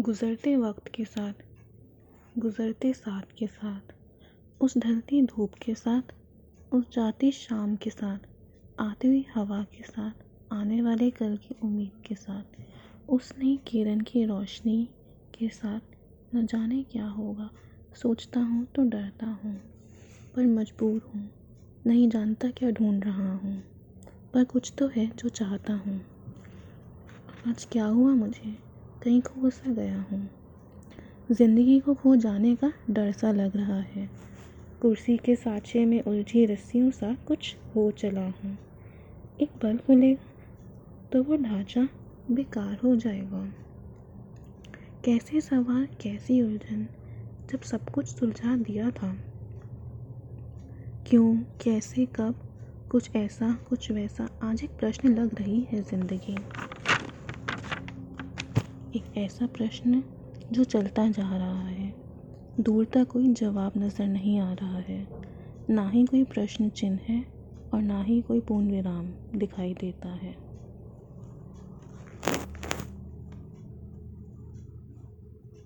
गुज़रते वक्त के साथ, गुज़रते साथ के साथ, उस ढलती धूप के साथ, उस जाती शाम के साथ, आती हुई हवा के साथ, आने वाले कल की उम्मीद के साथ उस नई किरण की रोशनी के साथ, न जाने क्या होगा। सोचता हूँ तो डरता हूँ, पर मजबूर हूँ, नहीं जानता क्या ढूंढ रहा हूँ, पर कुछ तो है जो चाहता हूँ। आज क्या हुआ मुझे? कहीं खो सा गया हूँ। ज़िंदगी को खो जाने का डर सा लग रहा है। कुर्सी के साँचे में उलझी रस्सियों सा कुछ हो चला हूँ। एक पल खुलेगा तो वो ढांचा बेकार हो जाएगा। कैसे सवाल कैसी उलझन, जब सब कुछ सुलझा दिया था। क्यों, कैसे, कब, कुछ ऐसा, कुछ वैसा, आज एक प्रश्न लग रही है ज़िंदगी। एक ऐसा प्रश्न जो चलता जा रहा है। दूर तक कोई जवाब नज़र नहीं आ रहा है। ना ही कोई प्रश्न चिन्ह है और ना ही कोई पूर्ण विराम दिखाई देता है।